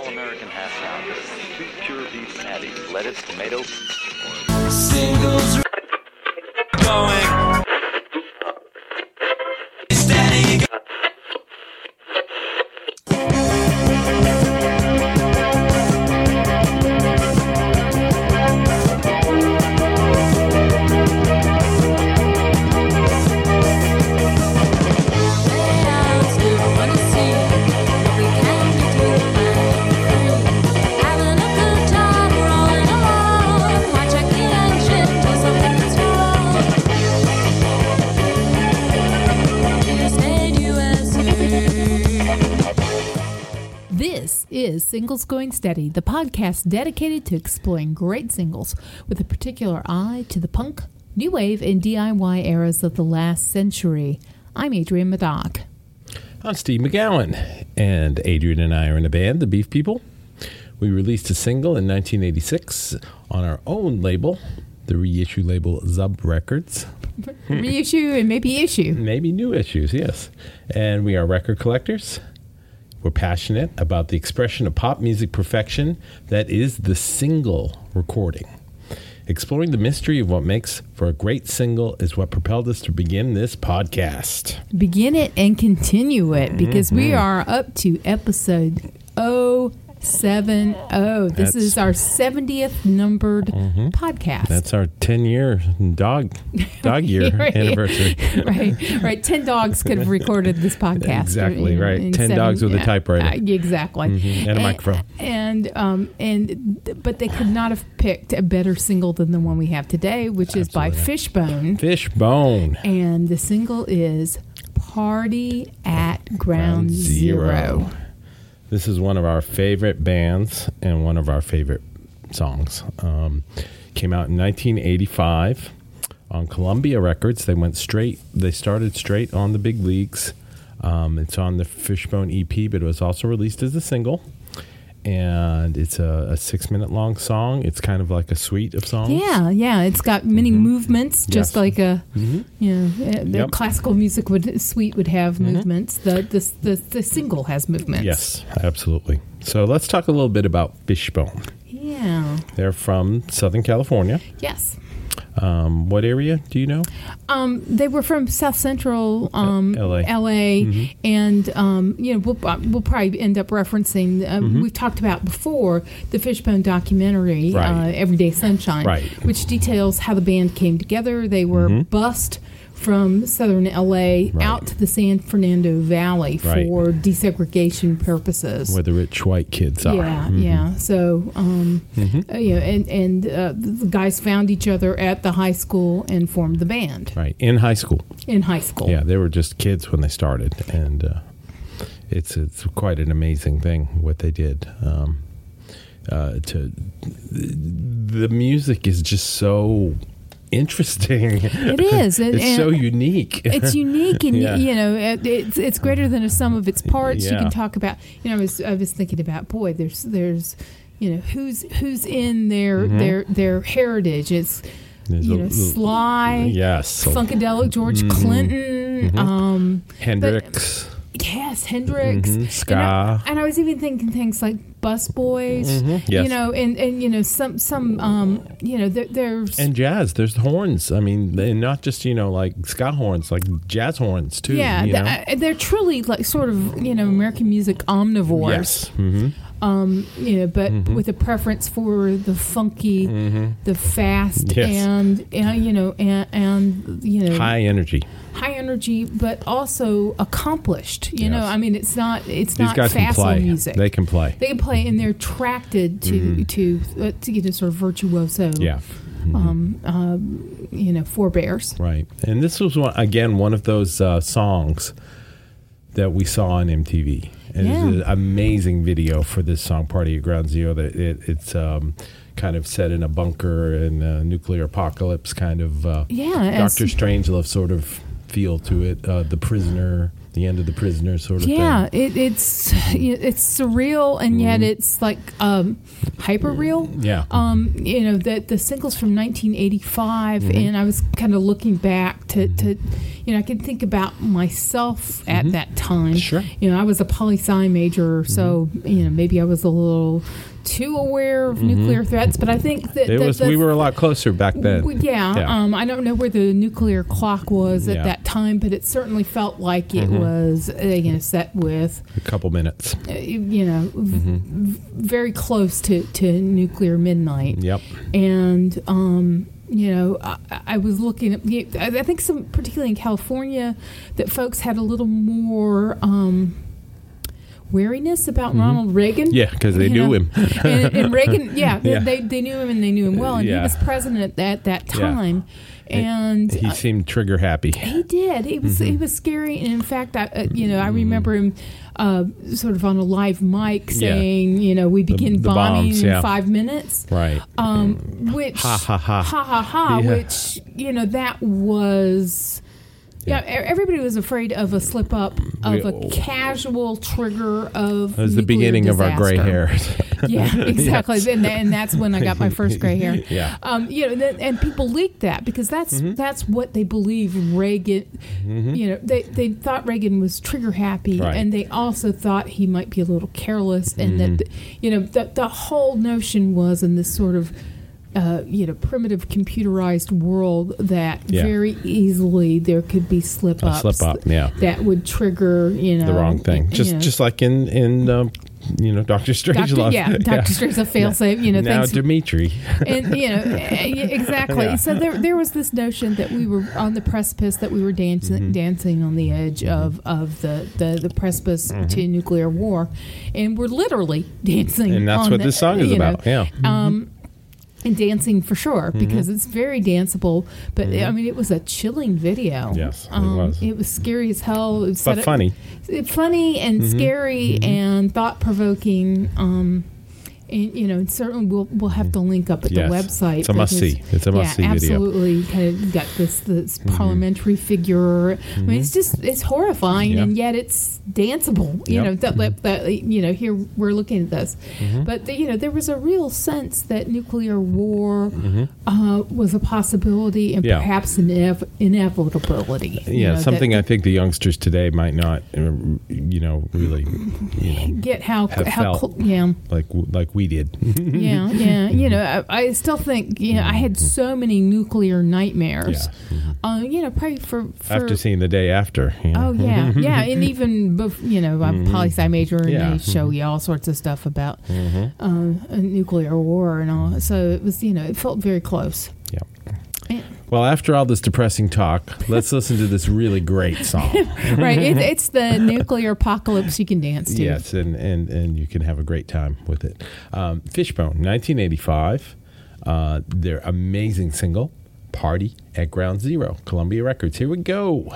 all-American half pounder, two pure beef patties, lettuce, tomato, Singles Singles Going Steady, the podcast dedicated to exploring great singles with a particular eye to the punk, new wave, and DIY eras of the last century. I'm Adrienne Madoc. I'm Steve McGowan, and Adrienne and I are in a band, the Beef People. We released a single in 1986 on our own label, the reissue label Zub Records. Reissue and maybe issue. Maybe new issues, yes. And we are record collectors. We're passionate about the expression of pop music perfection that is the single recording. Exploring the mystery of what makes for a great single is what propelled us to begin this podcast. Begin it and continue it because we mm-hmm. are up to episode oh 070. This That's- is our 70th numbered podcast. That's our 10 year dog dog year Right. anniversary. right, right. Ten dogs could have recorded this podcast. Exactly, right. in 10 dogs with a typewriter. uh, exactly, Mhm, and a microphone. And um, and but they could not have picked a better single than the one we have today, which is by Fishbone, Fishbone. and the single is "Party at Ground Zero." This is one of our favorite bands and one of our favorite songs. Um, came out in 1985 on Columbia Records. They went straight. They started straight on the big leagues. Um, it's on the Fishbone EP, but it was also released as a single. And it's a, a six-minute long song. It's kind of like a suite of songs. Yeah, yeah, it's got many movements, just Mm-hmm. Yes. like a Mhm. you know uh, the Yep. classical music would suite would have movements. The, the the the single has movements. Yes, absolutely. So let's talk a little bit about Fishbone. Yeah. They're from Southern California. Yes. Um, what area do you know? Um, they were from South Central um, LA. LA, and um, you know we'll uh, we'll probably end up referencing. Um, We've talked about before the Fishbone documentary, Right. uh, Everyday Sunshine, Right. which details how the band came together. They were bussed from Southern LA out to the San Fernando Valley Right. for desegregation purposes. Where the rich white kids are. Yeah, Mhm. yeah. So, um, Mm-hmm. uh, you know, and and uh, the guys found each other at the high school and formed the band Right. In high school. in high school. Yeah, they were just kids when they started. And uh, it's, it's quite an amazing thing what they did. Um, uh, to the music is just so interesting. It is, and- it's so unique. It's unique, and Yeah. you know, it, it's it's greater than a sum of its parts. You can talk about, you know, I was I was thinking about, boy, there's there's, you know, who's who's in their their their heritage. It's Mm-hmm. There's you know, Sly, yes. Funkadelic, George Mm-hmm. Clinton. Um, Hendrix. Yes, Hendrix, Mhm, And. I, and I was even thinking things like Bus Boys, Mhm, yes. you know, and, and you know some some um, you know there, there's and jazz. There's horns. I mean, and not just you know like ska horns, like jazz horns too. yeah you know? uh, they're truly like sort of you know American music omnivores. yes. hmm um, you know, but with a preference for the funky, the fast, Mm-hmm. Yes. and, and you know, and, and you know, High energy. High energy, but also accomplished. You know, I mean, it's not it's These not facile music. They can play. They can play, and they're attracted to to uh, to get a sort of virtuoso. Mm-hmm. Yeah. Um, um, you know, forebears. Right. And this was one, again one of those uh, songs that we saw on MTV. And Yeah. It's an amazing video for this song, "Party at Ground Zero. That it, it's um, kind of set in a bunker in a nuclear apocalypse kind of uh, Yeah, Doctor Strangelove sort of feel to it. Uh, the prisoner, the end of the prisoner sort of Yeah, thing. it, it's it's surreal, and Mm-hmm. yet it's like um, hyperreal. Yeah. Um, you know, the the singles from 1985, Mm-hmm. and I was kind of looking back to, to, you know, I can think about myself at that time. Mm-hmm. Sure. You know, I was a poli sci major, so you know maybe I was a little too aware of nuclear threats, but I think that Mm-hmm. It that was. the- we were a lot closer back then. yeah, Yeah. Um, I don't know where the nuclear clock was at Yeah. that time, but it certainly felt like it was, uh, you know, set with, a couple minutes. uh, you know, v- Mm-hmm. v- very close to, to nuclear midnight. Yep. And, um, you know, I, I was looking at, I I think some, particularly in California, that folks had a little more. Um, wariness about Ronald Reagan. Yeah, because they knew know? him. and, and Reagan, yeah, they, Yeah. They, they knew him and they knew him well, and Yeah. he was president at that, that Yeah. time. And He uh, seemed trigger happy. he did. He was he was scary, and in fact, I uh, you know I remember him uh, sort of on a live mic Yeah. saying, you know, we begin the bombing bombs, in yeah. five minutes. Right. Um, which Ha, ha, ha. ha ha ha, Yeah. which you know that was. Yeah, e- everybody was afraid of a slip up of a casual trigger of. It was the beginning of our gray disaster. hairs. Yeah, exactly. and, and that's when I got my first gray hair. Yeah. Mm-hmm. Um, you know, th- and people leaked that because that's that's what they believe Reagan. You know, they they thought Reagan was trigger happy, Right. and they also thought he might be a little careless, and that Mm-hmm. you know the the whole notion was in this sort of. Uh, you know, primitive computerized world that Yeah. very easily there could be slip ups. slip up, yeah. that would trigger you know the wrong thing. Just know, just like in in um, you know Doctor Strange Doctor, yeah, Doctor Strange a failsafe. You know, now Dimitri. and you know eh, exactly Yeah. so there, there was this notion that we were on the precipice that we were dancing Mm-hmm. dancing on the edge of, of the, the, the precipice to nuclear war and we're literally dancing Mm-hmm. And that's what the- this song is you know, about. Yeah. um and dancing for sure because Mm-hmm. it's very danceable but i mean it was a chilling video Yes, it um, was. it was scary as hell it was But up- funny. Mm-hmm. funny and scary and thought provoking. Um, and you know, and certainly we'll we'll have to link up at Yes. the website. It's a must-see. It's a must-see yeah, video. Mm-hmm. absolutely. Kind of got this this parliamentary figure. I mean, it's just it's horrifying, Yeah. and yet it's danceable. You Yep. know that, that, that you know here we're looking at this, Mm-hmm. but the, you know there was a real sense that nuclear war Mm-hmm. uh, was a possibility and Yeah. perhaps an inev- inevitability. you Yeah, know, that- something I think the youngsters today might not, uh, you know, really, you know, get how how felt. cl- yeah. like like we did. yeah, yeah. You know, I, I still think you know I had so many nuclear nightmares. Uh, you know, probably for, for After seeing the day after. you know. Oh yeah, yeah, and even bef- you know I'm a poli sci major, and Yeah. they show you all sorts of stuff about uh, a nuclear war and all. So it was, you know, it felt very close. Well, after all this depressing talk, let's listen to this really great song. right, it, it's the nuclear apocalypse you can dance to. Yes, and, and, and you can have a great time with it. Um, Fishbone, 1985. Uh, their amazing single, Party at Ground Zero, Columbia Records. Here we go.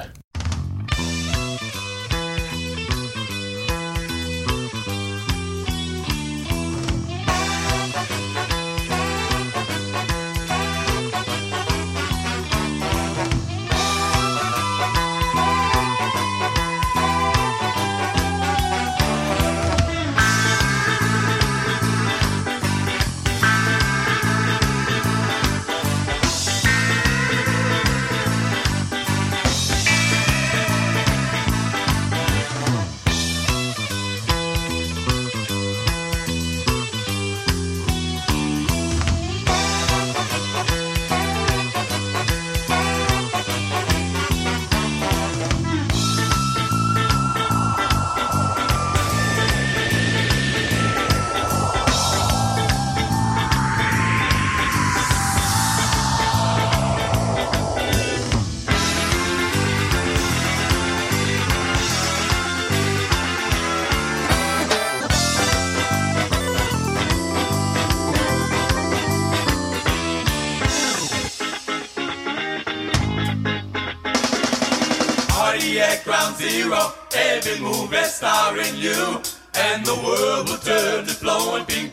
Is starring you. And the world will turn to flowing pink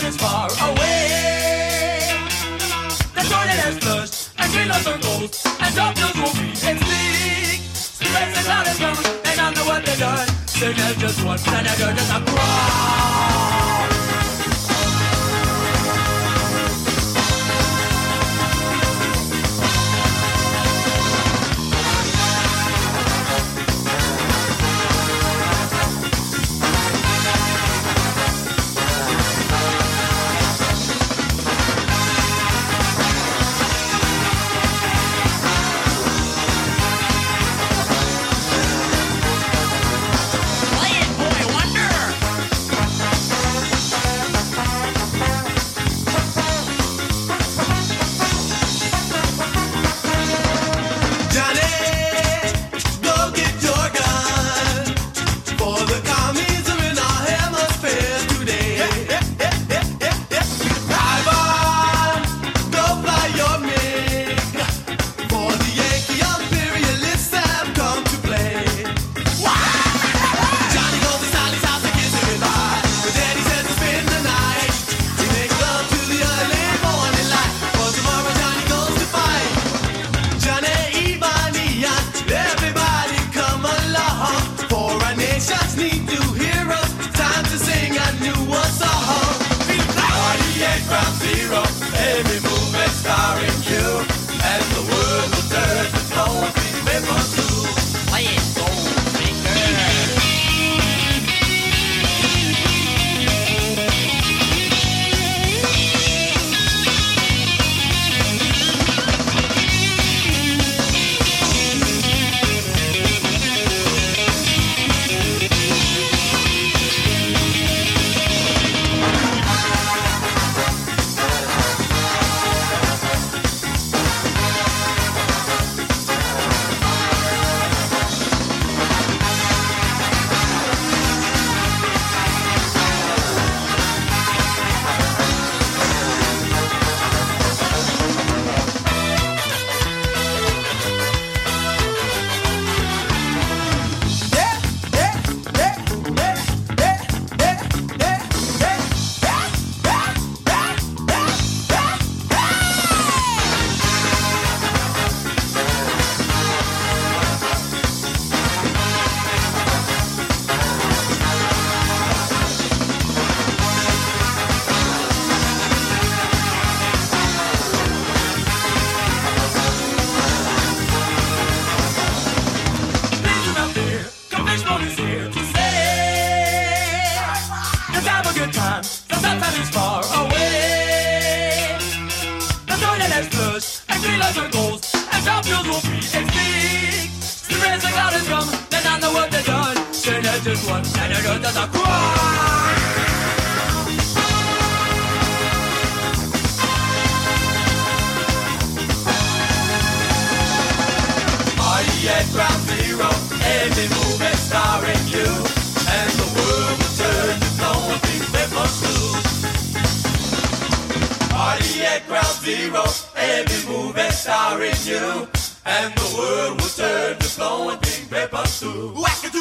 sun is far away. The toilet has flushed, and windows are closed, and doctors will be in sleep. Spence and come, they don't know what they've done. Just one another, just a cry. Blue. Wackadoo,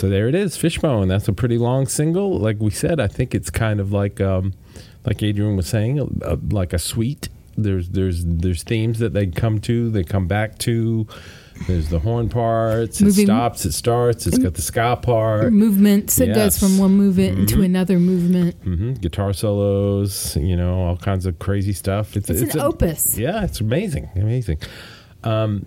So there it is, Fishbone. That's a pretty long single. Like we said, I think it's kind of like, um, like Adrienne was saying, uh, like a suite. There's there's there's themes that they come to, they come back to. There's the horn parts. It stops. It starts. It's got the ska part. Movements. It goes from one movement to another movement. hmm Guitar solos. You know, all kinds of crazy stuff. It's an a- opus. Yeah, it's amazing, amazing. Um,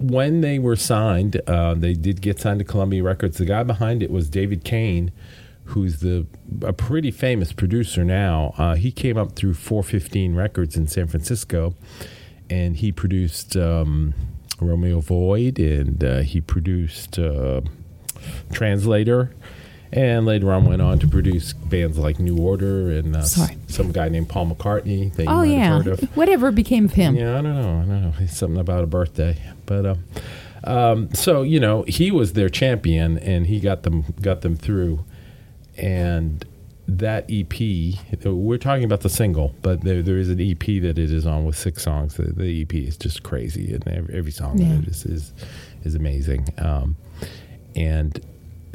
when they were signed, uh, they did get signed to Columbia Records. The guy behind it was David Kahne, who's the a pretty famous producer now. Uh, he came up through 415 Records in San Francisco, and he produced um, Romeo Void, and uh, he produced uh, Translator, and later on went on to produce bands like New Order and uh, some guy named Paul McCartney. Oh yeah, have heard of. whatever became of him. Yeah, I don't know. I don't know. It's something about a birthday, but um, um, so you know, he was their champion, and he got them got them through. And that EP, we're talking about the single, but there, there is an EP that it is on with six songs. The, the EP is just crazy, and every, every song Yeah. in it is is, is amazing. Um, and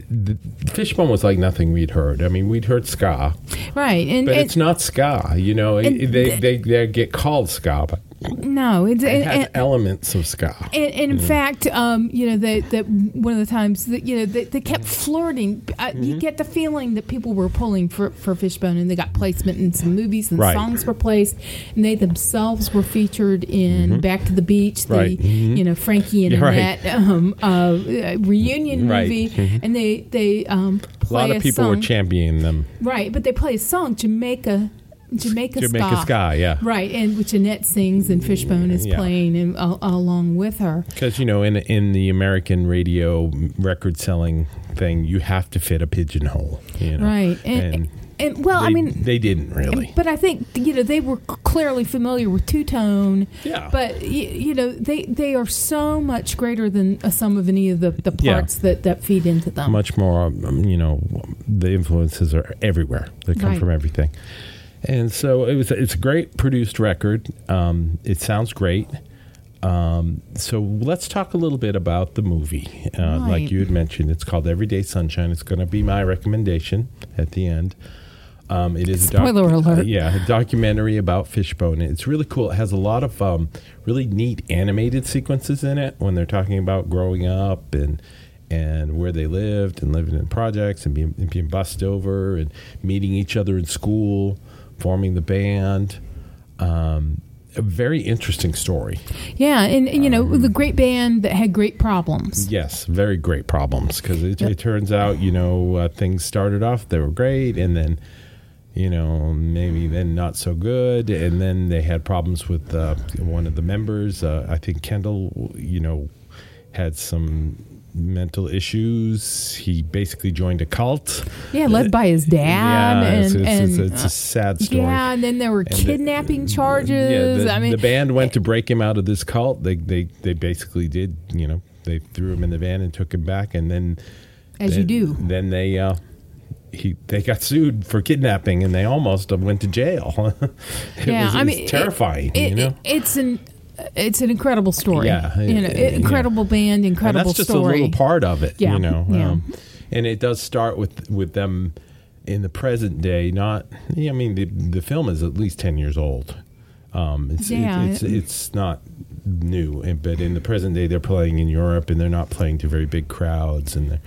the, Fishbone was like nothing we'd heard. I mean, we'd heard ska, Right, and, but and- it's not ska. You know, they, the- they they get called ska, but no, it's it and, has and- elements of ska. And, and in fact, um, you know that that one of the times that you know they, they kept flirting. Uh, Mm-hmm. You get the feeling that people were pulling for, for Fishbone, and they got placement in some movies, and Right. songs were placed, and they themselves were featured in Back to the Beach, the Mm-hmm. Mhm. you know Frankie and Yeah, right. Annette um, uh, reunion Right. movie, Mhm. and they they um, A lot of people were championing them. right, but they play a song Jamaica. Jamaica, Jamaica ska, yeah. right, and which Annette sings and Fishbone is Yeah. playing and, uh, along with her. Because you know, in in the American radio record selling thing, you have to fit a pigeonhole. You know? Right. And, And, and, well, they, I mean, they didn't really. but I think you know they were clearly familiar with two tone. Yeah. But y- you know they they are so much greater than uh, some of any of the, the Yeah. parts that that feed into them. Much more, um, you know, the influences are everywhere. They come Right. from everything. And so it was. It's a great produced record. Um, it sounds great. Um, so let's talk a little bit about the movie. Uh, Right. Like you had mentioned, it's called Everyday Sunshine. It's going to be my recommendation at the end. Um, it is a Spoiler alert. yeah, a documentary about Fishbone. It's really cool. It has a lot of um, really neat animated sequences in it when they're talking about growing up and and where they lived and living in projects and being and being bussed over and meeting each other in school, forming the band. Um, a very interesting story. yeah, and, and, you know Um, the great band that had great problems. Yes, very great problems because it, Yep. it turns out you know uh, things started off they were great and then you know maybe then not so good and then they had problems with uh, one of the members. Uh, I think Kendall, you know, had some mental issues. He basically joined a cult. Yeah, led by his dad, yeah, and it's, it's, and it's, it's a sad story. yeah, and then there were And the- kidnapping charges. Yeah, the, I mean, the band went to break him out of this cult. They they they basically did. You know, they threw him in the van and took him back, and then As you do. Then they uh, he they got sued for kidnapping, and they almost went to jail. it yeah, was, I mean, terrifying. it- you know. it- it's an it's an incredible story. Yeah, you know, it- incredible band, and incredible that's just story. a little part of it, Yeah, you know. yeah. Um, and it does start with with them in the present day. Not, I mean, the the film is at least ten years old. Um, it's, Yeah, it's it- it's not new, but in the present day, they're playing in Europe, and they're not playing to very big crowds, and they're,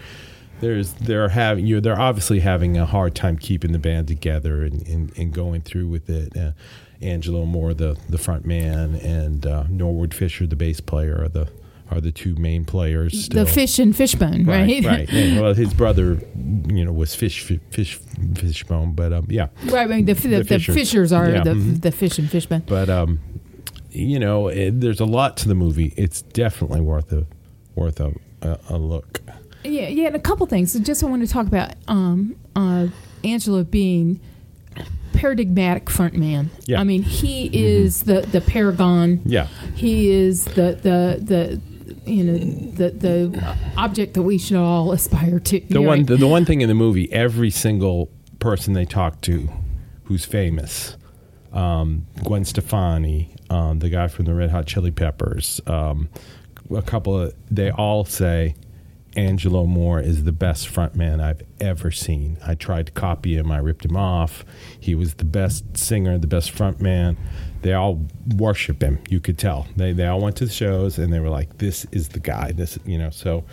there's they're having you they're obviously having a hard time keeping the band together and, and, and going through with it. Uh, Angelo Moore, the the front man, and uh, Norwood Fisher, the bass player, are the are the two main players. Still. the fish and fishbone, right? Right, right. And, well, his brother, you know, was fish, fish, fish fishbone, but um, yeah. Right, I mean, the, the, the, Fishers. are Yeah, the, mhm. the fish and fishbone. But um, you know, it, there's a lot to the movie. It's definitely worth a worth a, a, a look. Yeah, yeah, and a couple things. Just I want to talk about um, uh, Angelo being paradigmatic front man. Yeah. Mm-hmm. I mean, he is the the paragon. Yeah. He is the the the you know the the object that we should all aspire to. The one right. the, the one thing in the movie, every single person they talk to, who's famous, um, Gwen Stefani, um, the guy from the Red Hot Chili Peppers, um, a couple of they all say Angelo Moore is the best frontman I've ever seen. I tried to copy him, I ripped him off. He was the best singer, the best frontman. They all worship him. You could tell. They they all went to the shows and they were like, "This is the guy." This you know. So,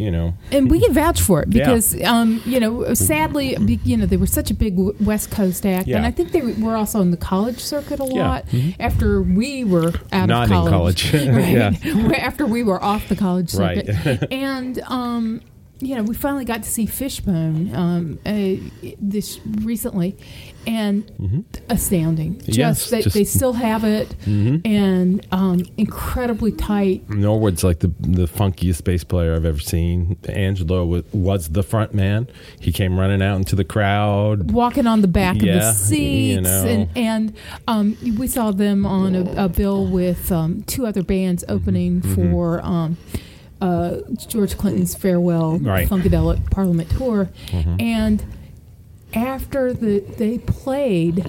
you know, and we can vouch for it Yeah. because, um, you know, sadly, you know, they were such a big West Coast act, Yeah. and I think they were also in the college circuit a Yeah. lot after we were out Not of in college. college. right? Yeah. After we were off the college Right. circuit, and um, you know, we finally got to see Fishbone um, uh, this recently, and astounding. Just, Mm-hmm. Yes, they, just- Mm-hmm. they still have it, and um, incredibly tight. Norwood's like the the funkiest bass player I've ever seen. Angelo was, was the front man. He came running out into the crowd. walking on the back of the seats, you know. and and um, we saw them on a, a bill with um, two other bands Mm-hmm. opening for um, uh, George Clinton's farewell Right. Mm-hmm. Funkadelic Parliament tour, and after the they played.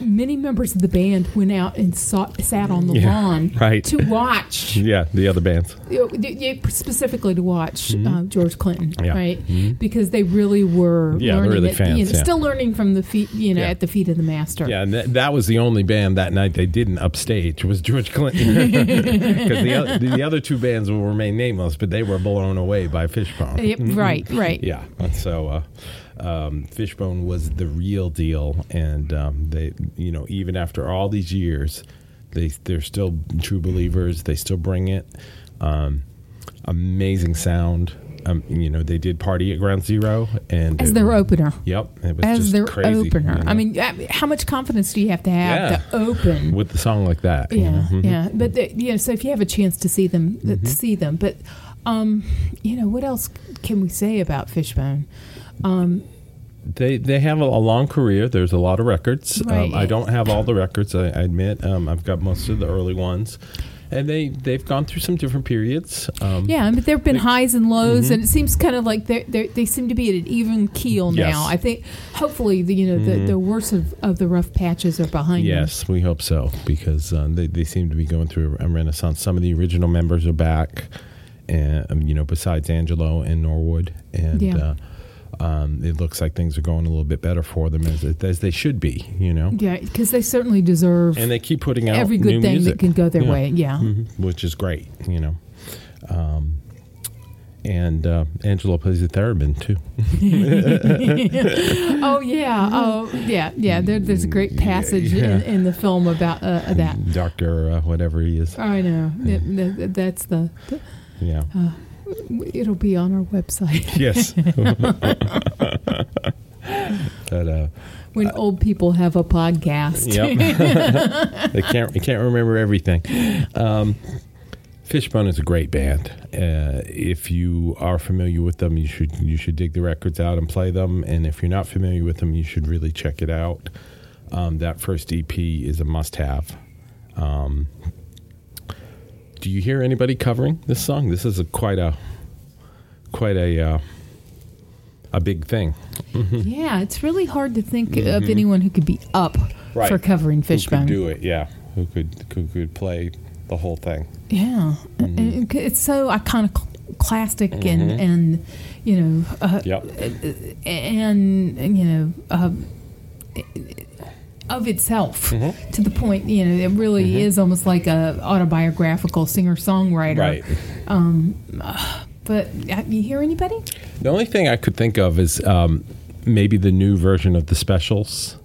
Many members of the band went out and saw, sat on the Yeah, lawn right. to watch Yeah, the other bands. you know, y- y- specifically to watch uh, George Clinton, Mm-hmm. Yeah. Mm-hmm. right? Because they really were Yeah, learning really it, fans, you know, yeah. still learning from the feet, you know, at the feet of the master. Yeah, and th- that was the only band that night they didn't upstage was George Clinton because the, oth- the other two bands will remain nameless, but they were blown away by Fishbone. Yep, right, right. Yeah, so uh, um, Fishbone was the real deal, and um, they, you know, even after all these years, they they're still true believers. They still bring it. Um, amazing sound. Um, you know, they did party at Ground Zero, and As it- their opener. Yep, it was As just their crazy, opener. you know, I mean, uh, how much confidence do you have to have Yeah. to open? with the song like that. you yeah, know? Yeah. But the, you know, so if you have a chance to see them, Mm-hmm. to see them. But um, you know, what else can we say about Fishbone? They they have a, a long career. There's a lot of records. Right. Um, I don't have all the records. I, I admit. Um, I've got most of the early ones, and they they've gone through some different periods. Um, Yeah, but there have been highs and lows, Mm-hmm. and it seems kind of like they they they seem to be at an even keel now. Yes. Mm-hmm. I think hopefully the you know the, the worst of, of the rough patches are behind them. Yes, we hope so because uh, they they seem to be going through a renaissance. Some of the original members are back, and um, you know, besides Angelo and Norwood, and Yeah. uh, um, it looks like things are going a little bit better for them as as they should be. You know, Yeah, because they certainly deserve and they keep putting out every good thing music. that can go their Yeah. way. Yeah. Mhm, which is great, you know. Um, and uh, Angelo plays the theremin too. Oh yeah. Oh yeah. Yeah. There, there's a great passage yeah. in, in the film about uh, that. Doctor, uh, whatever he is. I know. It- that's the. Yeah. Uh, It'll be on our website yes. but uh, when old people have a podcast. yep, they can't they can't remember everything. Um, Fishbone is a great band. Uh, if you are familiar with them, you should you should dig the records out and play them. And if you're not familiar with them, you should really check it out. Um, that first EP is a must-have. Um, do you hear anybody covering this song? This is a quite a quite a uh, a big thing. Yeah, it's really hard to think of anyone who could be up Mm-hmm. Right. for covering Who Fishbone. could do it? Yeah, who could who could play the whole thing? Yeah, Mm-hmm. It's so iconoclastic and and you know uh, Yep. and and, you know uh, of itself Mm-hmm. to the point you know it really is almost like a autobiographical singer songwriter. Right. But uh, you hear anybody? The only thing I could think of is um, maybe the new version of the specials.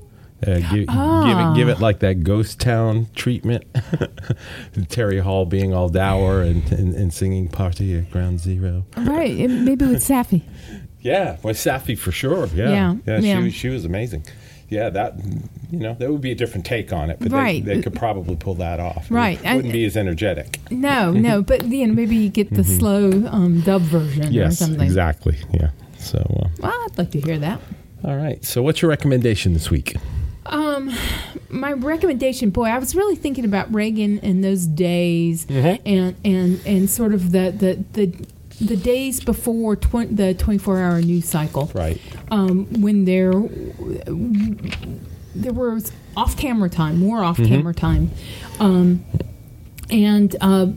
Uh, give, give it, give it like that ghost town treatment. Terry Hall being all dour and, and, and singing "Party at Ground Zero. Right, maybe with Safi. Yeah, with Safi for sure. Yeah, Yeah, yeah. She, was- she was amazing. Yeah, that you know that would be a different take on it, but Right. they, they could probably pull that off. Right, and- wouldn't be as energetic. No, no, but you know maybe you get the slow um, dub version or Mm-hmm. Yes, something. exactly. Yeah. So, uh, Well, I'd like to hear that. all right. So, what's your recommendation this week? Um, my recommendation, boy, I was really thinking about Reagan in those days, Mm-hmm. and and and sort of the the the, the days before tw- the twenty four hour news cycle, Right. um, when there there was off camera time, more off camera time, um, and. Uh,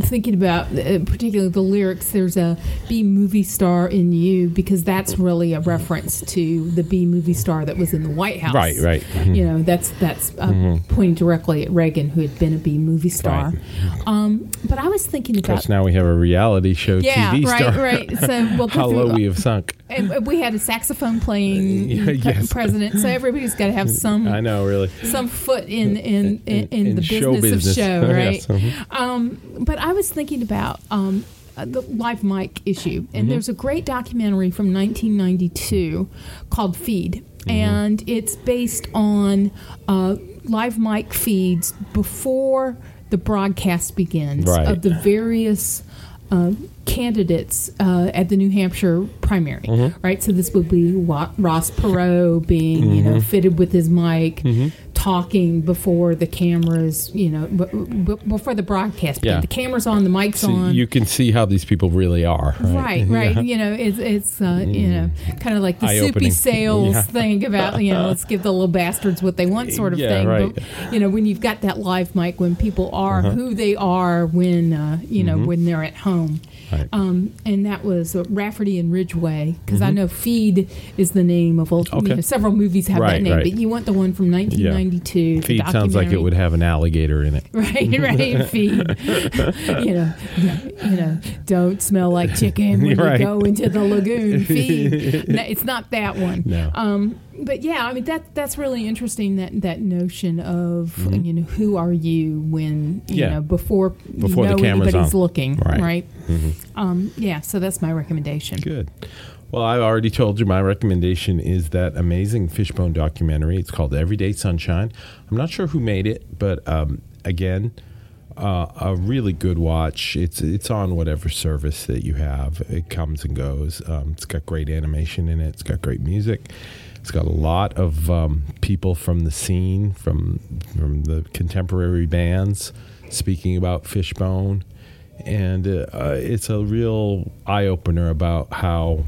Thinking about uh, particularly the lyrics, there's a B movie star in you because that's really a reference to the B movie star that was in the White House. Right, right. Mhm. You know, that's that's uh, pointing directly at Reagan, who had been a B movie star. Right. Um, but I was thinking Of about course, now we have a reality show yeah, TV right, star. right. Right. So we'll How low we have sunk. and we had a saxophone playing yes. president, so everybody's got to have some I know, really. some foot in in, in, in, In the show business, business. of show, right? Yes, mhm. um, but I was thinking about um, uh, the live mic issue, Mm-hmm. and there's a great documentary from 1992 called Feed, Mm-hmm. and it's based on uh, live mic feeds before the broadcast begins Right. of the various. Uh, candidates uh, at the New Hampshire primary, Mm-hmm. right? So this would be Ross Perot being, you know, fitted with his mic, Mm-hmm. Talking before the cameras, you know, b- b- before the broadcast. Yeah. The cameras on, the mics So on. you can see how these people really are. Right, Right, right. Yeah. Mm. You know, it's it's uh, you know kind of like the soupy sales Yeah. thing about you know let's give the little bastards what they want sort of Yeah, thing. right. But you know when you've got that live mic when people are Uh-huh. who they are when uh, you know when they're at home. Mm-hmm. Right. Um, and that was uh, Rafferty and Ridgeway because I know Feed is the name of old. You Mm-hmm. Know, several movies have that name, right. but you want the one from 1992. the Feed sounds like it would have an alligator in it. Right, right. Feed. you know, you know, don't smell like chicken when Right. you go into the lagoon. Feed. No, it's not that one. No. Um, but yeah, I mean that that's really interesting. That that notion of you know who are you when you Mm-hmm. Yeah. know before Before you the know camera's anybody's on. looking. Right. Mm-hmm. Right. Um, yeah. So that's my recommendation. Good. Well, I've already told you my recommendation is that amazing Fishbone documentary. It's called Everyday Sunshine. I'm not sure who made it, but um, again, uh, a really good watch. It's it's on whatever service that you have. It comes and goes. Um, it's got great animation in it. It's got great music. It's got a lot of um, people from the scene, from from the contemporary bands, speaking about Fishbone, and uh, it's a real eye opener about how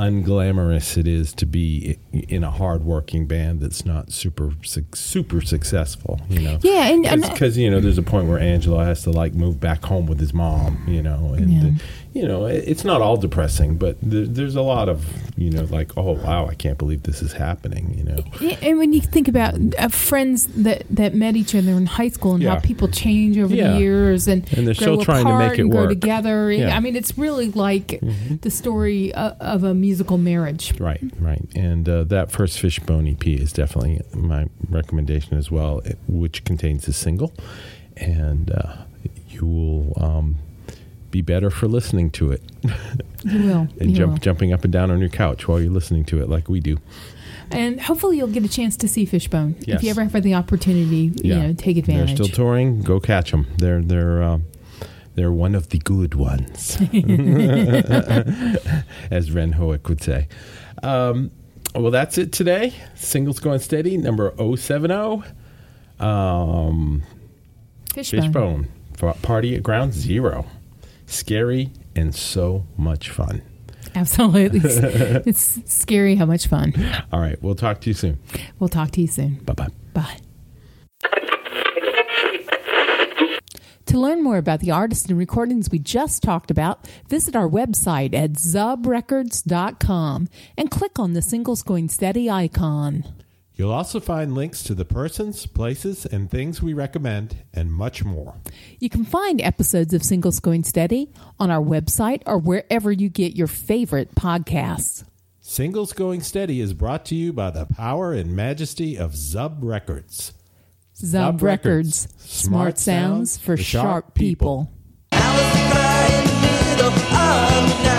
unglamorous it is to be in a hardworking band that's not super super successful. You know, Yeah, and- because uh, you know there's a point where Angelo has to like move back home with his mom. You know, and Yeah. You know it's not all depressing, but there's a lot of you know like oh wow I can't believe this is happening. You know, and when you think about uh, friends that, that met each other in high school and how people change over Yeah. the years and, And they're still trying to make it work. together. Yeah. Mm-hmm. I mean, it's really like the story of, a musical marriage. Right, right. And uh, that first fish Fishbone EP is definitely my recommendation as well, which contains a single. And uh, you will um, be better for listening to it You will. and you jump, will. jumping up and down on your couch while you're listening to it, like we do. And hopefully you'll get a chance to see Fishbone. If you ever have the opportunity, you know, take advantage. They're still touring. Go catch them. They're they're uh, they're one of the good ones, as Ren Hoek would say. Um, well, that's it today. Singles going steady, number 070. Um, Fishbone. Fishbone for Party at Ground Zero. Scary and so much fun. Absolutely. it's, it's scary how much fun. All right, we'll talk to you soon. We'll talk to you soon. Bye bye. Bye. To learn more about the artists and recordings we just talked about, visit our website at zubrecords.com and click on the Singles Going Steady icon. You'll also find links to the persons, places, and things we recommend, and much more. You can find episodes of Singles Going Steady on our website or wherever you get your favorite podcasts. Singles Going Steady is brought to you by the power and majesty of Zub Records. Zub, Zub Records. Records. Smart sounds for sharp people. I